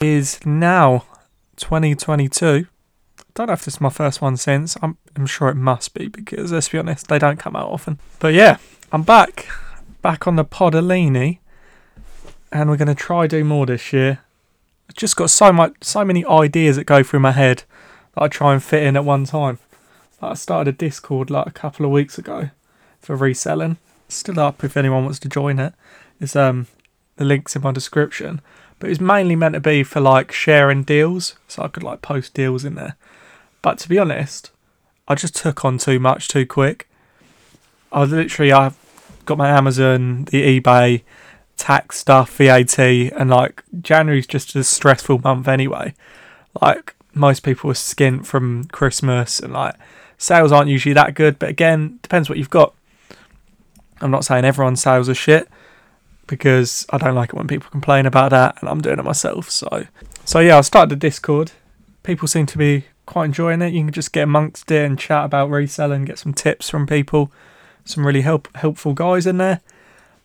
is now 2022. Don't know if this is my first one since. I'm, I'm sure it must be because let's be honest, they don't come out often. But yeah, I'm back, back on the Podolini, and we're gonna try do more this year. I've just got so much, so many ideas that go through my head that I try and fit in at one time. Like I started a Discord like a couple of weeks ago for reselling. Still up if anyone wants to join it. It's um the links in my description. But it was mainly meant to be for like sharing deals, so I could like post deals in there. But to be honest, I just took on too much too quick. I literally I got my Amazon, the eBay, tax stuff, VAT, and like January's just a stressful month anyway. Like most people are skint from Christmas and like sales aren't usually that good, but again, depends what you've got. I'm not saying everyone's sales are shit because I don't like it when people complain about that and I'm doing it myself. So so yeah, I started a Discord. People seem to be quite enjoying it. You can just get amongst it and chat about reselling, get some tips from people. Some really help helpful guys in there.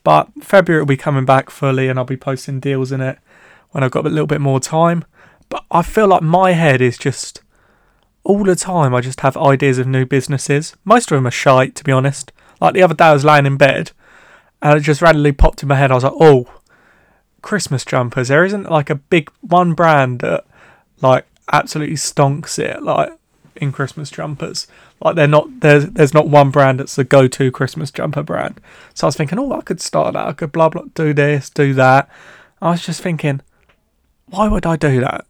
But February will be coming back fully and I'll be posting deals in it when I've got a little bit more time. But I feel like my head is just all the time I just have ideas of new businesses. Most of them are shite, to be honest. Like the other day I was laying in bed and it just randomly popped in my head. I was like, oh, Christmas jumpers. There isn't like a big one brand that like absolutely stonks it like in Christmas jumpers. Like they're not there's there's not one brand that's the go to Christmas jumper brand. So I was thinking, oh, I could start that. I could blah blah do this, do that. I was just thinking, why would I do that?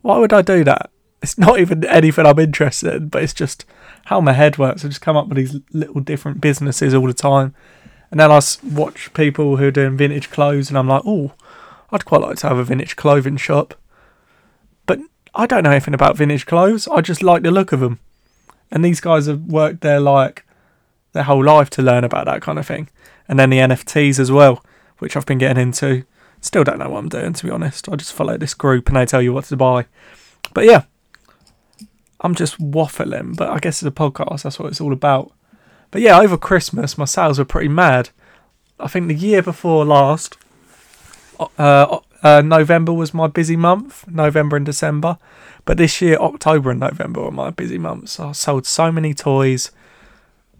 Why would I do that? It's not even anything I'm interested in, but it's just how my head works. I just come up with these little different businesses all the time. And then I watch people who are doing vintage clothes, and I'm like, oh, I'd quite like to have a vintage clothing shop. But I don't know anything about vintage clothes. I just like the look of them. And these guys have worked their like their whole life to learn about that kind of thing. And then the NFTs as well, which I've been getting into. Still don't know what I'm doing to be honest. I just follow this group and they tell you what to buy. But yeah, I'm just waffling, but I guess it's a podcast. That's what it's all about. But yeah, over Christmas, my sales were pretty mad. I think the year before last, uh, uh, November was my busy month, November and December. But this year, October and November were my busy months. I sold so many toys.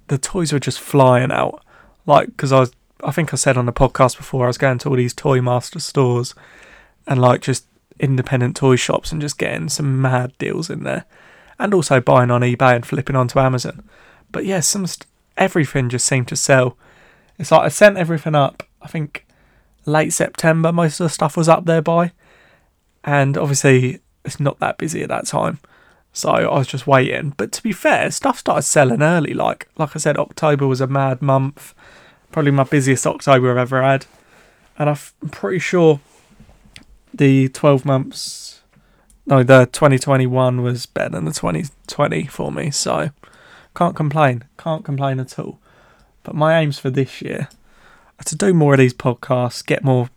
The toys were just flying out. Like, because I was, I think I said on the podcast before, I was going to all these Toy Master stores and like just independent toy shops and just getting some mad deals in there. And also buying on eBay and flipping onto Amazon. But yeah, some st- everything just seemed to sell. It's like I sent everything up, I think late September, most of the stuff was up there by. And obviously, it's not that busy at that time. So I was just waiting. But to be fair, stuff started selling early. Like like I said, October was a mad month. Probably my busiest October I've ever had. And I'm pretty sure the 12 months, no, the 2021 was better than the 2020 for me. So can't complain. Can't complain at all. But my aims for this year are to do more of these podcasts, get more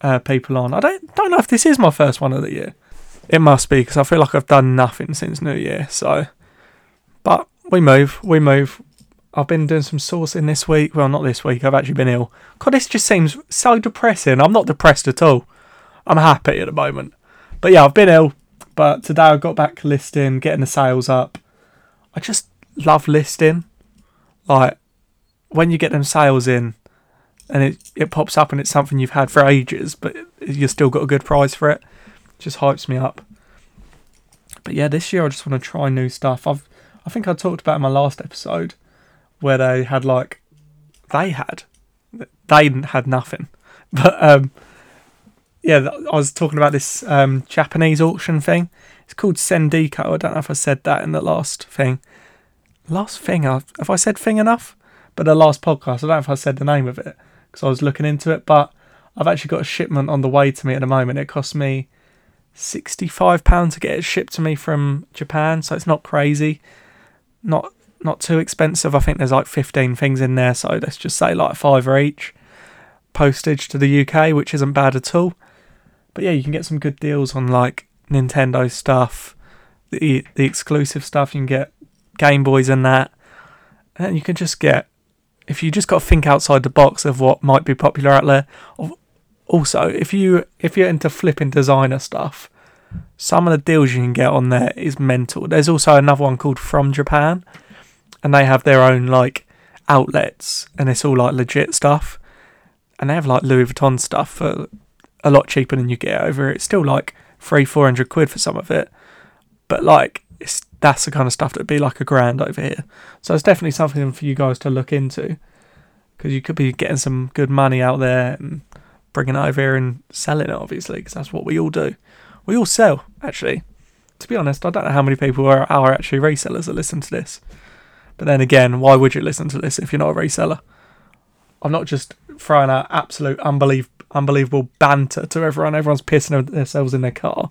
uh, people on. I don't don't know if this is my first one of the year. It must be because I feel like I've done nothing since New Year. So, but we move, we move. I've been doing some sourcing this week. Well, not this week. I've actually been ill. God, this just seems so depressing. I'm not depressed at all. I'm happy at the moment. But yeah, I've been ill. But today I got back listing, getting the sales up. I just love listing. Like when you get them sales in, and it it pops up and it's something you've had for ages, but you've still got a good price for it just hypes me up. But yeah, this year I just want to try new stuff. I've I think I talked about in my last episode where they had like they had they had nothing, but um yeah, I was talking about this um Japanese auction thing. It's called Sendico. I don't know if I said that in the last thing. Last thing, i've I said thing enough? But the last podcast, I don't know if I said the name of it because I was looking into it. But I've actually got a shipment on the way to me at the moment. It cost me £65 to get it shipped to me from Japan, so it's not crazy. Not not too expensive. I think there's like 15 things in there, so let's just say like five or each. Postage to the UK, which isn't bad at all. But yeah, you can get some good deals on like Nintendo stuff, the the exclusive stuff. You can get Game Boys and that, and you can just get if you just got to think outside the box of what might be popular out there, also, if you if you're into flipping designer stuff, some of the deals you can get on there is mental. There's also another one called From Japan, and they have their own like outlets, and it's all like legit stuff. And they have like Louis Vuitton stuff for a lot cheaper than you get over. It's still like three, four hundred quid for some of it, but like it's that's the kind of stuff that'd be like a grand over here. So it's definitely something for you guys to look into because you could be getting some good money out there and bringing it over here and selling it, obviously, because that's what we all do. We all sell, actually. To be honest, I don't know how many people are, are actually resellers that listen to this. But then again, why would you listen to this if you're not a reseller? I'm not just throwing out absolute unbelievable, unbelievable banter to everyone. Everyone's pissing themselves in their car.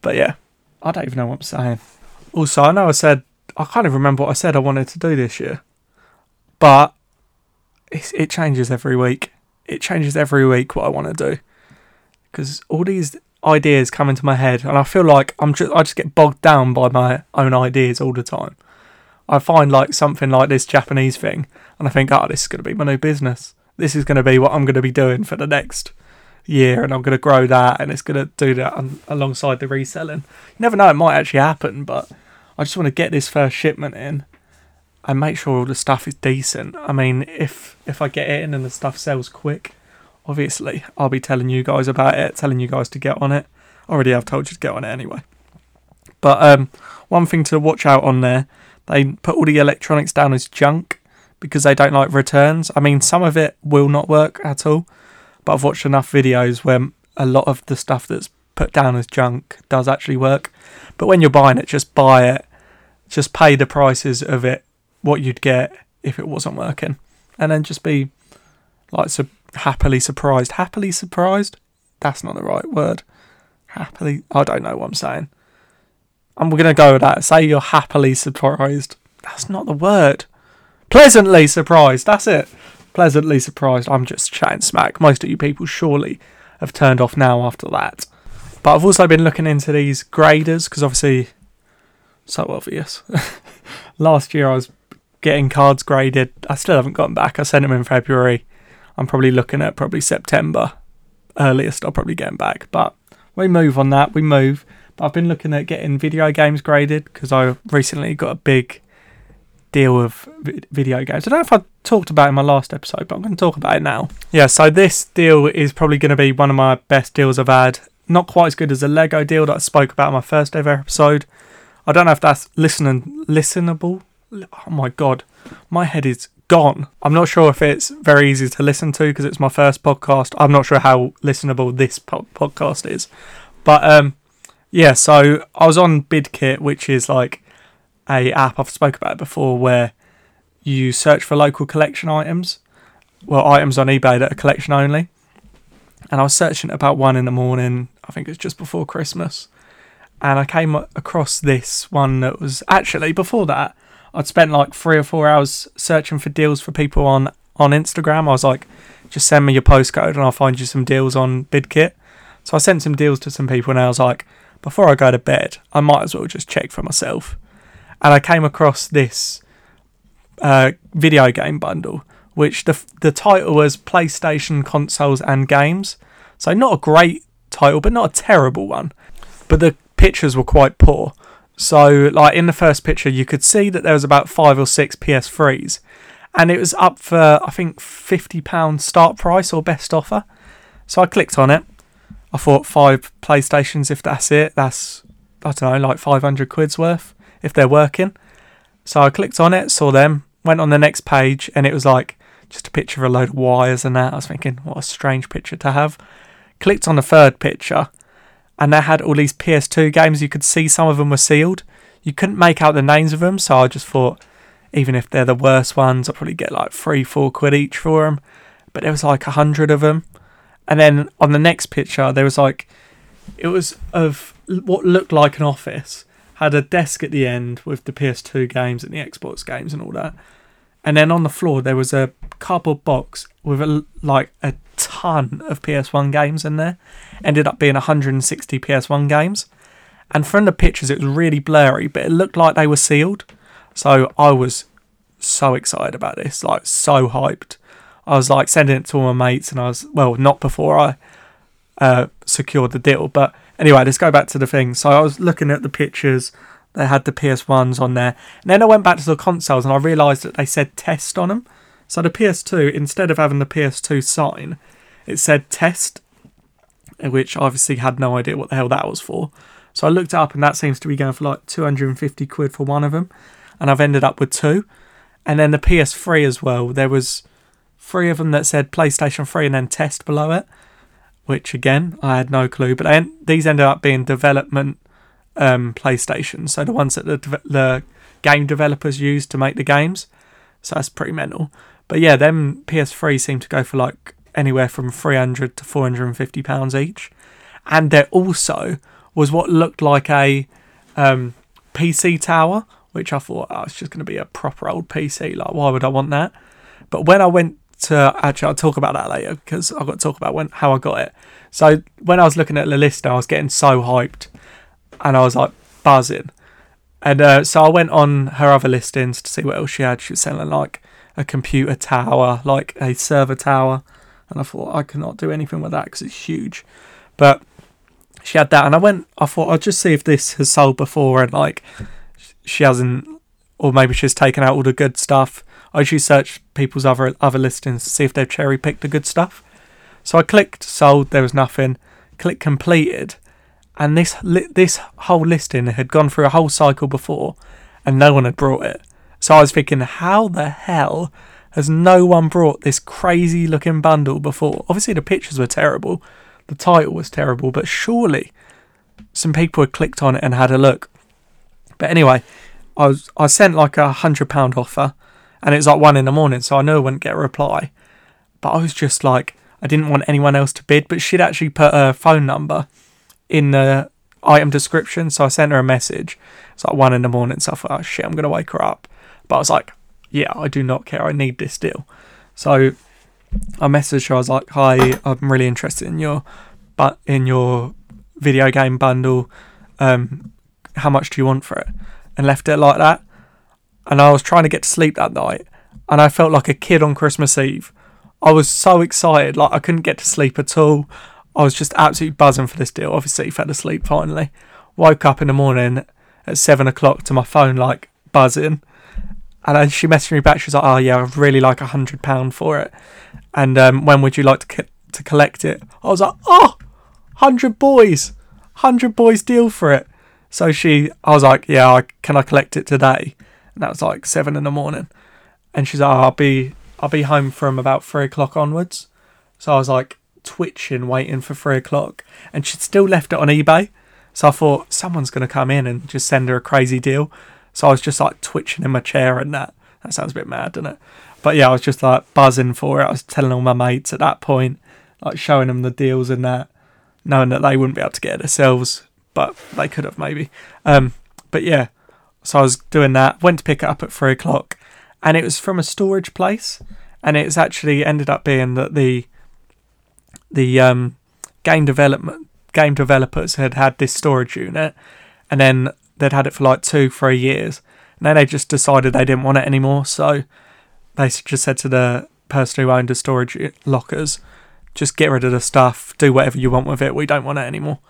But yeah, I don't even know what I'm saying. Also, I know I said, I can't even remember what I said I wanted to do this year. But it changes every week. It changes every week what I want to do. Because all these ideas come into my head, and I feel like I'm just, I just get bogged down by my own ideas all the time. I find like something like this Japanese thing, and I think, oh, this is going to be my new business. This is going to be what I'm going to be doing for the next year, and I'm going to grow that, and it's going to do that alongside the reselling. You never know, it might actually happen, but I just want to get this first shipment in and make sure all the stuff is decent. I mean, if if I get it in and the stuff sells quick, obviously I'll be telling you guys about it, telling you guys to get on it. Already I've told you to get on it anyway. But um, one thing to watch out on there, they put all the electronics down as junk because they don't like returns. I mean, some of it will not work at all, but I've watched enough videos where a lot of the stuff that's put down as junk does actually work. But when you're buying it, just buy it. Just pay the prices of it what you'd get if it wasn't working, and then just be like su- happily surprised. Happily surprised? That's not the right word. Happily, I don't know what I'm saying. And we're gonna go with that. Say you're happily surprised. That's not the word. Pleasantly surprised. That's it. Pleasantly surprised. I'm just chatting smack. Most of you people surely have turned off now after that. But I've also been looking into these graders because obviously, so obvious. Last year I was getting cards graded. I still haven't gotten back. I sent them in February. I'm probably looking at probably September earliest. I'll probably get them back. But we move on that. We move. But I've been looking at getting video games graded because I recently got a big deal of video games. I don't know if I talked about it in my last episode, but I'm going to talk about it now. Yeah, so this deal is probably going to be one of my best deals I've had. Not quite as good as the Lego deal that I spoke about in my first ever episode. I don't know if that's listening listenable oh my god, my head is gone. I'm not sure if it's very easy to listen to because it's my first podcast. I'm not sure how listenable this po- podcast is, but um, yeah. So I was on BidKit, which is like a app I've spoke about before, where you search for local collection items, well, items on eBay that are collection only. And I was searching about one in the morning. I think it's just before Christmas, and I came across this one that was actually before that. I'd spent like three or four hours searching for deals for people on on Instagram. I was like, just send me your postcode and I'll find you some deals on BidKit. So I sent some deals to some people and I was like, before I go to bed, I might as well just check for myself. And I came across this uh, video game bundle, which the the title was PlayStation consoles and games. So not a great title, but not a terrible one. But the pictures were quite poor. So, like in the first picture, you could see that there was about five or six PS3s, and it was up for I think fifty pound start price or best offer. So I clicked on it. I thought five PlayStations, if that's it, that's I don't know, like five hundred quid's worth if they're working. So I clicked on it, saw them, went on the next page, and it was like just a picture of a load of wires and that. I was thinking, what a strange picture to have. Clicked on the third picture, and they had all these PS2 games. You could see some of them were sealed. You couldn't make out the names of them, so I just thought, even if they're the worst ones, I'll probably get like three, four quid each for them. But there was like a hundred of them. And then on the next picture, there was like, it was of what looked like an office, had a desk at the end with the PS2 games and the Xbox games and all that. And then on the floor, there was a cardboard box with a, like a ton of PS1 games in there. Ended up being 160 PS1 games. And from the pictures, it was really blurry, but it looked like they were sealed. So I was so excited about this, like so hyped. I was like sending it to all my mates, and I was well, not before I uh, secured the deal. But anyway, let's go back to the thing. So I was looking at the pictures. They had the PS1s on there. And then I went back to the consoles and I realised that they said test on them. So the PS2, instead of having the PS2 sign, it said test, which I obviously had no idea what the hell that was for. So I looked up and that seems to be going for like 250 quid for one of them. And I've ended up with two. And then the PS3 as well. There was three of them that said PlayStation 3 and then test below it, which again, I had no clue. But then these ended up being development um, PlayStation. So the ones that the, the game developers use to make the games. So that's pretty mental. But yeah, them PS3 seem to go for like anywhere from 300 to 450 pounds each. And there also was what looked like a um, PC tower, which I thought oh, it's just going to be a proper old PC. Like, why would I want that? But when I went to actually, I'll talk about that later because I've got to talk about when how I got it. So when I was looking at the list, I was getting so hyped, and I was like buzzing. And uh, so I went on her other listings to see what else she had. She was selling like a computer tower, like a server tower, and I thought I cannot do anything with that because it's huge. But she had that, and I went. I thought I'll just see if this has sold before, and like she hasn't, or maybe she's taken out all the good stuff. I usually search people's other other listings to see if they've cherry picked the good stuff. So I clicked sold. There was nothing. Click completed, and this this whole listing had gone through a whole cycle before, and no one had brought it. So I was thinking, how the hell has no one brought this crazy looking bundle before? Obviously, the pictures were terrible, the title was terrible, but surely some people had clicked on it and had a look. But anyway, I was I sent like a hundred pound offer, and it was like one in the morning, so I knew I wouldn't get a reply. But I was just like, I didn't want anyone else to bid, but she'd actually put her phone number in the item description, so I sent her a message. It's like one in the morning, so I thought, oh shit, I'm gonna wake her up. But I was like, yeah, I do not care. I need this deal. So I messaged her. I was like, hi, I'm really interested in your, but in your video game bundle. Um, how much do you want for it? And left it like that. And I was trying to get to sleep that night, and I felt like a kid on Christmas Eve. I was so excited, like I couldn't get to sleep at all. I was just absolutely buzzing for this deal. Obviously, fell asleep finally. Woke up in the morning at seven o'clock to my phone like buzzing, and then she messaged me back. She was like, "Oh yeah, I'd really like a hundred pound for it." And um, when would you like to co- to collect it? I was like, "Oh, hundred boys, hundred boys deal for it." So she, I was like, "Yeah, I, can I collect it today?" And that was like seven in the morning. And she's like, oh, "I'll be I'll be home from about three o'clock onwards." So I was like twitching, waiting for three o'clock, and she'd still left it on eBay. So I thought someone's to come in and just send her a crazy deal. So I was just like twitching in my chair and that. That sounds a bit mad, doesn't it? But yeah, I was just like buzzing for it. I was telling all my mates at that point, like showing them the deals and that, knowing that they wouldn't be able to get it themselves, but they could have maybe. Um, but yeah, so I was doing that. Went to pick it up at three o'clock, and it was from a storage place, and it's actually ended up being that the the um, game development game developers had had this storage unit, and then they'd had it for like two, three years. And then they just decided they didn't want it anymore. So they just said to the person who owned the storage lockers, just get rid of the stuff, do whatever you want with it. We don't want it anymore.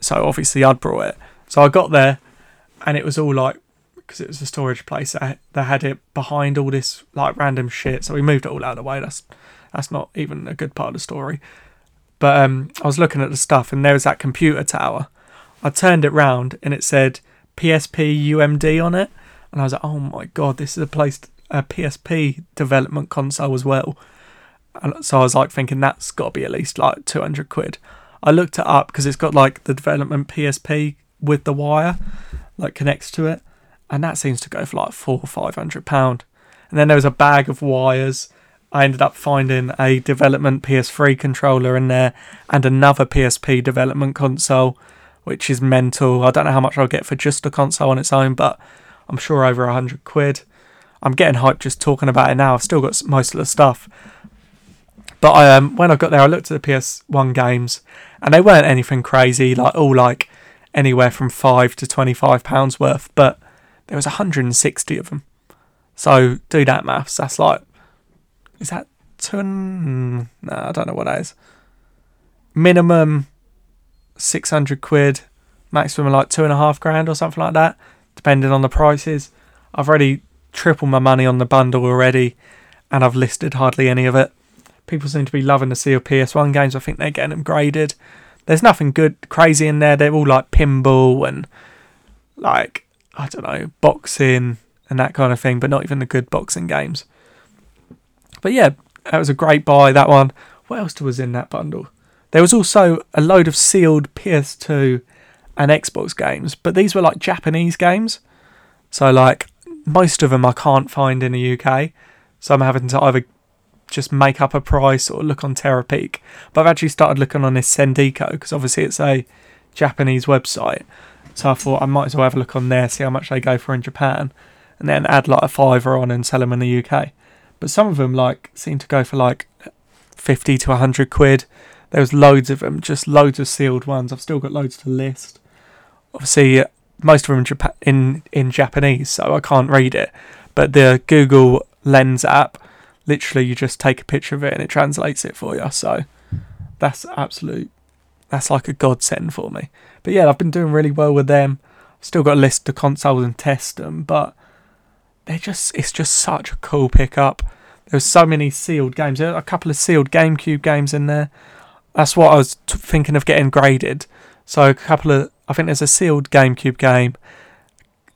So obviously I'd brought it. So I got there and it was all like, because it was a storage place, they had it behind all this like random shit. So we moved it all out of the way. That's that's not even a good part of the story. But um, I was looking at the stuff and there was that computer tower. I turned it round and it said PSP UMD on it, and I was like, oh my god, this is a place a PSP development console as well. And so I was like thinking that's got to be at least like 200 quid. I looked it up because it's got like the development PSP with the wire like connects to it, and that seems to go for like four or five hundred pound. And then there was a bag of wires. I ended up finding a development PS3 controller in there and another PSP development console which is mental. I don't know how much I'll get for just a console on its own, but I'm sure over a hundred quid. I'm getting hyped just talking about it now. I've still got most of the stuff. But I, um, when I got there, I looked at the PS1 games, and they weren't anything crazy, like all like anywhere from five to twenty-five pounds worth. But there was 160 of them. So do that maths. That's like, is that two? No, I don't know what that is minimum 600 quid, maximum like two and a half grand or something like that, depending on the prices. I've already tripled my money on the bundle already, and I've listed hardly any of it. People seem to be loving the sealed PS1 games. I think they're getting them graded. There's nothing good, crazy in there. They're all like pinball and like I don't know, boxing and that kind of thing, but not even the good boxing games. But yeah, that was a great buy. That one. What else was in that bundle? There was also a load of sealed PS2 and Xbox games, but these were like Japanese games. So like most of them I can't find in the UK, so I'm having to either just make up a price or look on Terapeak. But I've actually started looking on this Sendico because obviously it's a Japanese website. So I thought I might as well have a look on there, see how much they go for in Japan, and then add like a fiver on and sell them in the UK. But some of them like seem to go for like fifty to hundred quid. There was loads of them, just loads of sealed ones. I've still got loads to list. Obviously, most of them in, Jap- in in Japanese, so I can't read it. But the Google Lens app, literally, you just take a picture of it and it translates it for you. So that's absolute. That's like a godsend for me. But yeah, I've been doing really well with them. Still got a list of consoles and test them, but they're just it's just such a cool pickup. There's so many sealed games. There a couple of sealed GameCube games in there. That's what I was t- thinking of getting graded. So a couple of I think there's a sealed GameCube game,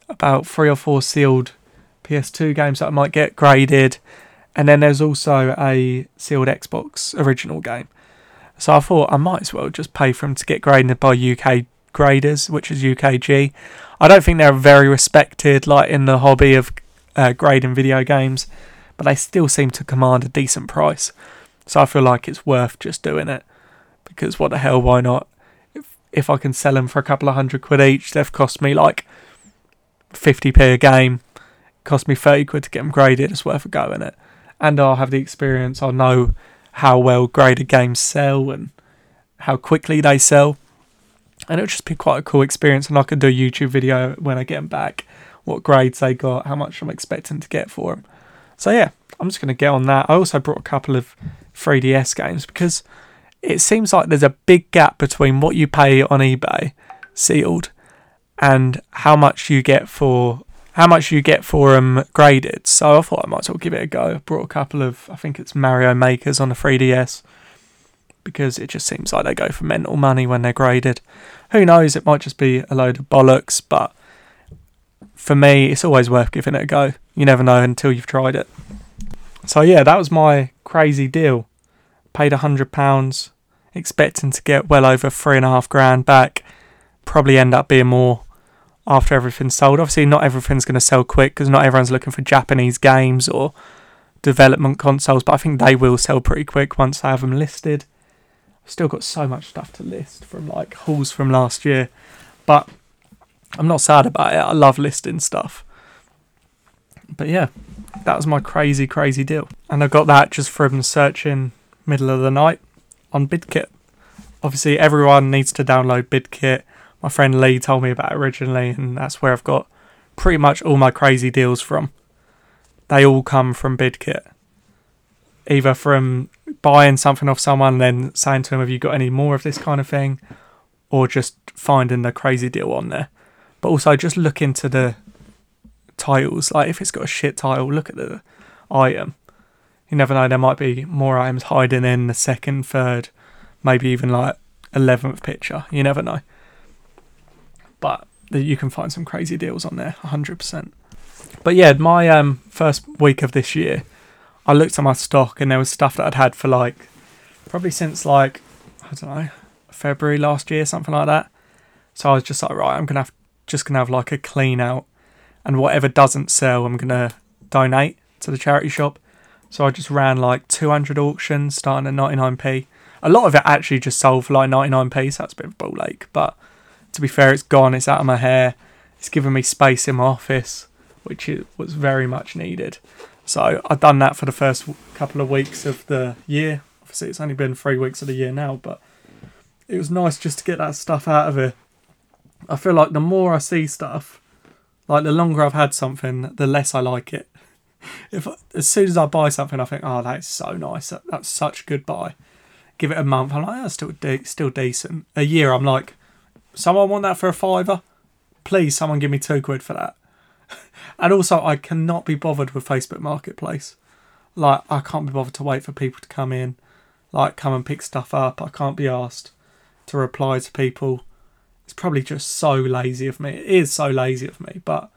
about three or four sealed PS2 games that I might get graded, and then there's also a sealed Xbox original game. So I thought I might as well just pay for them to get graded by UK graders, which is UKG. I don't think they're very respected, like in the hobby of uh, grading video games, but they still seem to command a decent price. So I feel like it's worth just doing it because what the hell, why not? if if I can sell them for a couple of hundred quid each, they've cost me like 50p a game. Cost me 30 quid to get them graded. It's worth a go in it. And I'll have the experience. I'll know how well graded games sell and how quickly they sell. And it'll just be quite a cool experience. And I can do a YouTube video when I get them back, what grades they got, how much I'm expecting to get for them. So yeah, I'm just going to get on that. I also brought a couple of 3DS games because it seems like there's a big gap between what you pay on eBay sealed and how much you get for how much you get for them graded. So I thought I might as well give it a go. I brought a couple of I think it's Mario Makers on the 3DS because it just seems like they go for mental money when they're graded. Who knows? It might just be a load of bollocks, but for me, it's always worth giving it a go. You never know until you've tried it. So yeah, that was my crazy deal paid a hundred pounds, expecting to get well over three and a half grand back. Probably end up being more after everything's sold. Obviously, not everything's going to sell quick because not everyone's looking for Japanese games or development consoles, but I think they will sell pretty quick once they have them listed. I've still got so much stuff to list from like hauls from last year, but I'm not sad about it. I love listing stuff. But yeah, that was my crazy, crazy deal. And I got that just from searching middle of the night on BidKit. Obviously, everyone needs to download BidKit. My friend Lee told me about originally, and that's where I've got pretty much all my crazy deals from. They all come from BidKit. Either from buying something off someone, then saying to them, Have you got any more of this kind of thing? Or just finding the crazy deal on there. But also, just look into the titles. Like, if it's got a shit title, look at the item you never know, there might be more items hiding in the second, third, maybe even like 11th picture. You never know. But you can find some crazy deals on there, 100%. But yeah, my um, first week of this year, I looked at my stock and there was stuff that I'd had for like probably since like, I don't know, February last year, something like that. So I was just like, right, I'm gonna have just gonna have like a clean out, and whatever doesn't sell, I'm gonna donate to the charity shop. So I just ran like 200 auctions starting at 99p. A lot of it actually just sold for like 99p, so that's a bit of a ball ache. But to be fair, it's gone, it's out of my hair. It's given me space in my office, which was very much needed. So I've done that for the first couple of weeks of the year. Obviously, it's only been three weeks of the year now, but it was nice just to get that stuff out of it. I feel like the more I see stuff, like the longer I've had something, the less I like it if as soon as I buy something, I think, oh, that's so nice. That, that's such a good buy. give it a month. I'm like, that's still de- still decent. A year, I'm like, someone want that for a fiver? Please, someone give me two quid for that. and also, I cannot be bothered with Facebook Marketplace. Like, I can't be bothered to wait for people to come in, like, come and pick stuff up. I can't be asked to reply to people. It's probably just so lazy of me. It is so lazy of me, but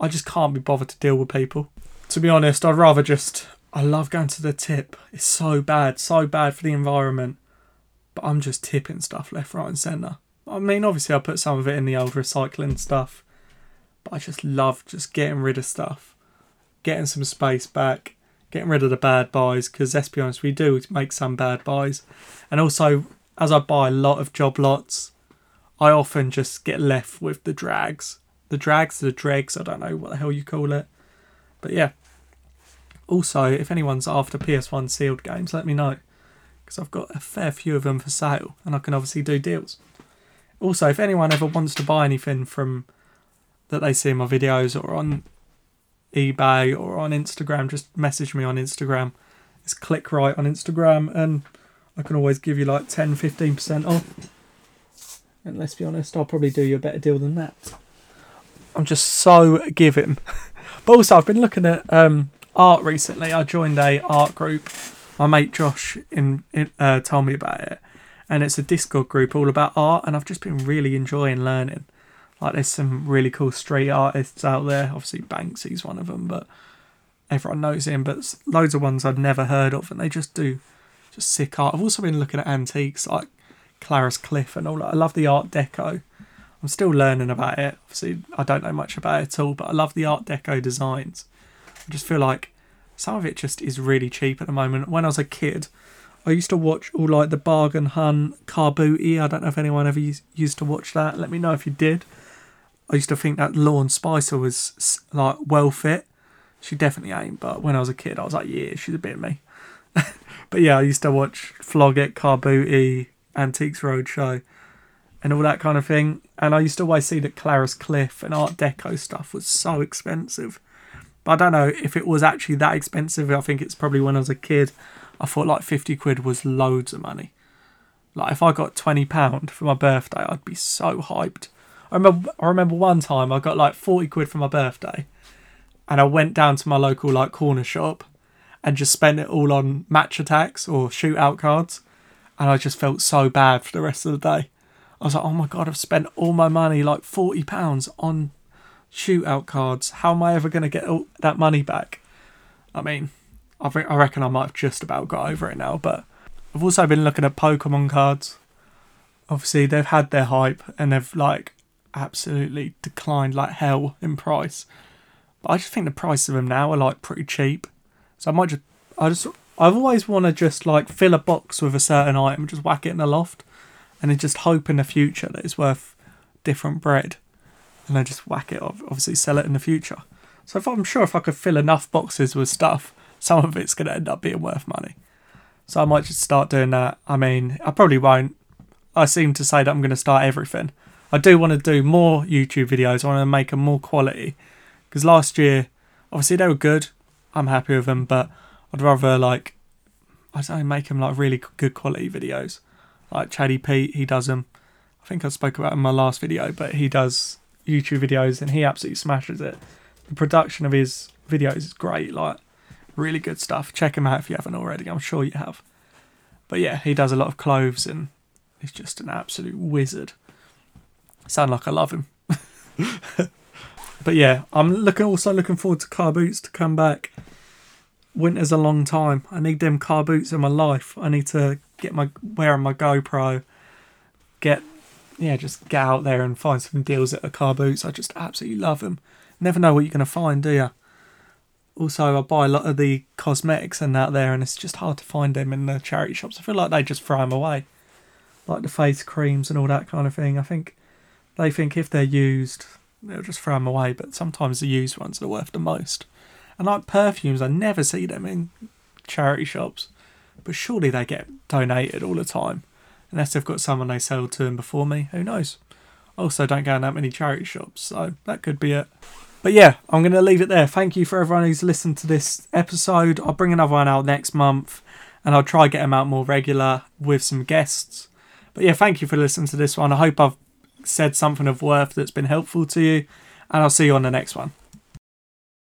I just can't be bothered to deal with people. To be honest, I'd rather just. I love going to the tip. It's so bad, so bad for the environment. But I'm just tipping stuff left, right, and centre. I mean, obviously, I put some of it in the old recycling stuff, but I just love just getting rid of stuff, getting some space back, getting rid of the bad buys. Because let's be honest, we do make some bad buys, and also as I buy a lot of job lots, I often just get left with the drags, the drags, the dregs. I don't know what the hell you call it, but yeah. Also, if anyone's after PS1 sealed games, let me know because I've got a fair few of them for sale, and I can obviously do deals. Also, if anyone ever wants to buy anything from that they see in my videos or on eBay or on Instagram, just message me on Instagram. It's click right on Instagram, and I can always give you like 10 15% off. And let's be honest, I'll probably do you a better deal than that. I'm just so giving. but also, I've been looking at um, art recently. I joined a art group. My mate Josh in, in uh, told me about it, and it's a Discord group all about art, and I've just been really enjoying learning. Like, there's some really cool street artists out there. Obviously, Banksy's one of them, but everyone knows him. But loads of ones I'd never heard of, and they just do just sick art. I've also been looking at antiques like Clarice Cliff and all that. I love the Art Deco. I'm still learning about it. Obviously, I don't know much about it at all, but I love the Art Deco designs. I just feel like some of it just is really cheap at the moment. When I was a kid, I used to watch all like the Bargain Hunt, Car Booty. I don't know if anyone ever used to watch that. Let me know if you did. I used to think that Lorne Spicer was like well fit. She definitely ain't, but when I was a kid, I was like, yeah, she's a bit of me. but yeah, I used to watch Flog It, Car Booty, Antiques Roadshow, and all that kind of thing. And I used to always see that Clarice Cliff and Art Deco stuff was so expensive. But I don't know if it was actually that expensive. I think it's probably when I was a kid I thought like 50 quid was loads of money. Like if I got 20 pound for my birthday, I'd be so hyped. I remember I remember one time I got like 40 quid for my birthday and I went down to my local like corner shop and just spent it all on Match Attax or shootout cards and I just felt so bad for the rest of the day. I was like, "Oh my god, I've spent all my money like 40 pounds on shootout cards. How am I ever going to get all that money back?" I mean, I think I reckon I might have just about got over it now. But I've also been looking at Pokemon cards. Obviously, they've had their hype and they've like absolutely declined like hell in price. But I just think the price of them now are like pretty cheap. So I might just, I just, I've always want to just like fill a box with a certain item, just whack it in the loft, and then just hope in the future that it's worth different bread, and then just whack it, off obviously sell it in the future. So if I'm sure if I could fill enough boxes with stuff, some of it's going to end up being worth money. So I might just start doing that. I mean, I probably won't. I seem to say that I'm going to start everything. I do want to do more YouTube videos. I want to make them more quality. Because last year, obviously they were good. I'm happy with them, but I'd rather like, I don't know, make them like really good quality videos. Like Chatty Pete, he does them. I think I spoke about in my last video, but he does YouTube videos and he absolutely smashes it. The production of his videos is great. Like Really good stuff. Check him out if you haven't already. I'm sure you have. But yeah, he does a lot of clothes and he's just an absolute wizard. Sound like I love him. but yeah, I'm looking also looking forward to car boots to come back. Winter's a long time. I need them car boots in my life. I need to get my wearing my GoPro. Get yeah, just get out there and find some deals at the car boots. I just absolutely love them. Never know what you're gonna find, do you? Also I buy a lot of the cosmetics and that there, and it's just hard to find them in the charity shops. I feel like they just throw them away, like the face creams and all that kind of thing. I think they think if they're used, they'll just throw them away. But sometimes the used ones are worth the most. And like perfumes, I never see them in charity shops, but surely they get donated all the time, unless they've got someone they sell to them before me. Who knows? Also, don't go in that many charity shops, so that could be it. But yeah, I'm going to leave it there. Thank you for everyone who's listened to this episode. I'll bring another one out next month. and I'll try get them out more regular with some guests. But yeah, thank you for listening to this one. I hope I've said something of worth that's been helpful to you, and I'll see you on the next one.